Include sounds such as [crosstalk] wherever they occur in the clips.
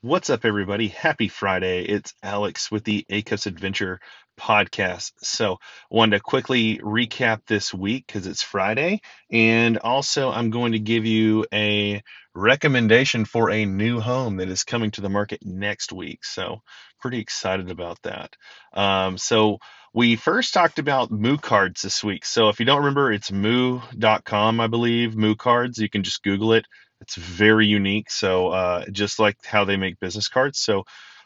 What's up, everybody? Happy Friday. It's Alex with the A ACUS Adventure podcast. So, I wanted to quickly recap this week because it's Friday. And also, I'm going to give you a recommendation for a new home that is coming to the market next week. So, pretty excited about that. Um, so, we first talked about Moo cards this week. So, if you don't remember, it's moo.com, I believe, Moo cards. You can just Google it it's very unique. So uh, just like how they make business cards. So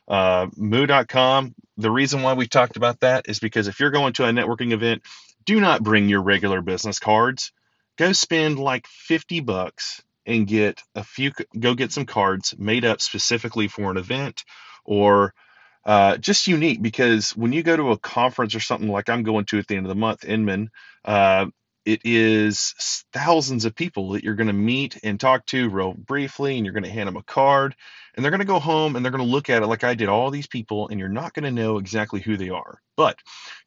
uh, moo.com. The reason why we talked about that is because if you're going to a networking event, do not bring your regular business cards. Go spend like 50 bucks and get a few. Go get some cards made up specifically for an event or uh, just unique because when you go to a conference or something like I'm going to at the end of the month, Inman, uh, it is thousands of people that you're going to meet and talk to real briefly, and you're going to hand them a card, and they're going to go home and they're going to look at it like I did all these people, and you're not going to know exactly who they are. But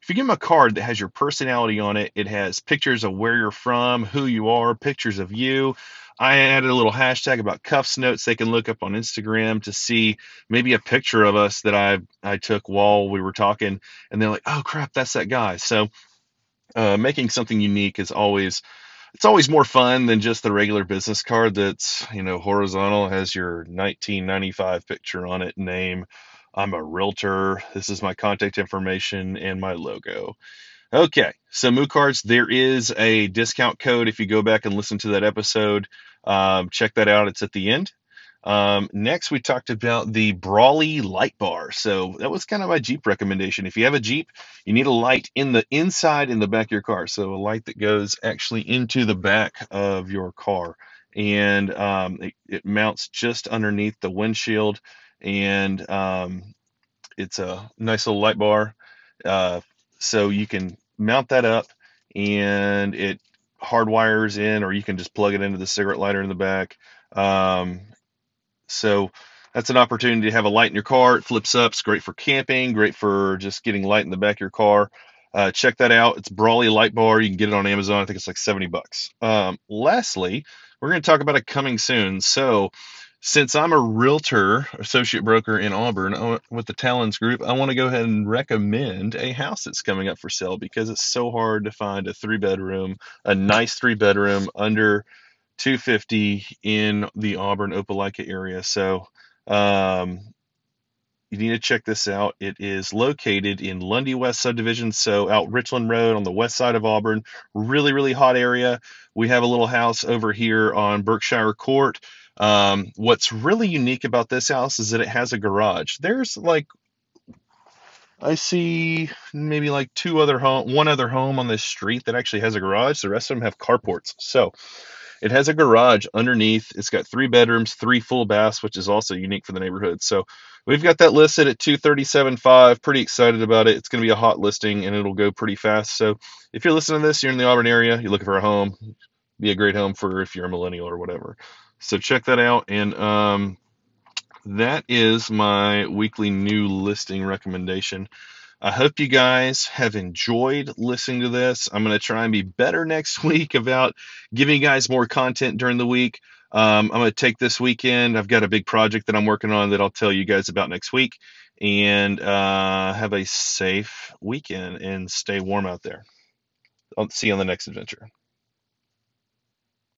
if you give them a card that has your personality on it, it has pictures of where you're from, who you are, pictures of you. I added a little hashtag about cuffs notes they can look up on Instagram to see maybe a picture of us that I I took while we were talking, and they're like, "Oh crap, that's that guy." So uh, making something unique is always it's always more fun than just the regular business card that's you know horizontal has your 1995 picture on it name. I'm a realtor. This is my contact information and my logo. Okay so moo cards there is a discount code if you go back and listen to that episode. Um, check that out. It's at the end um, next, we talked about the Brawley light bar. So that was kind of my Jeep recommendation. If you have a Jeep, you need a light in the inside in the back of your car. So a light that goes actually into the back of your car. And um, it, it, mounts just underneath the windshield. And um, it's a nice little light bar. Uh, so you can mount that up and it hardwires in, or you can just plug it into the cigarette lighter in the back. Um, so that's an opportunity to have a light in your car. It flips up. It's great for camping, great for just getting light in the back of your car. Uh, check that out. It's Brawley Light Bar. You can get it on Amazon. I think it's like 70 bucks. Um, lastly, we're going to talk about it coming soon. So, since I'm a realtor, associate broker in Auburn uh, with the Talons Group, I want to go ahead and recommend a house that's coming up for sale because it's so hard to find a three bedroom, a nice three bedroom under 250 in the Auburn Opelika area. So um, you need to check this out. It is located in Lundy West subdivision, so out Richland Road on the west side of Auburn. Really, really hot area. We have a little house over here on Berkshire Court. Um, what's really unique about this house is that it has a garage. There's like I see maybe like two other home, one other home on this street that actually has a garage. The rest of them have carports. So it has a garage underneath. It's got three bedrooms, three full baths, which is also unique for the neighborhood. So we've got that listed at 237.5. Pretty excited about it. It's going to be a hot listing and it'll go pretty fast. So if you're listening to this, you're in the Auburn area, you're looking for a home, be a great home for if you're a millennial or whatever. So check that out. And um, that is my weekly new listing recommendation. I hope you guys have enjoyed listening to this. I'm going to try and be better [laughs] next week about giving you guys more content during the week. Um, I'm going to take this weekend. I've got a big project that I'm working on that I'll tell you guys about next week. And uh, have a safe weekend and stay warm out there. I'll see you on the next adventure.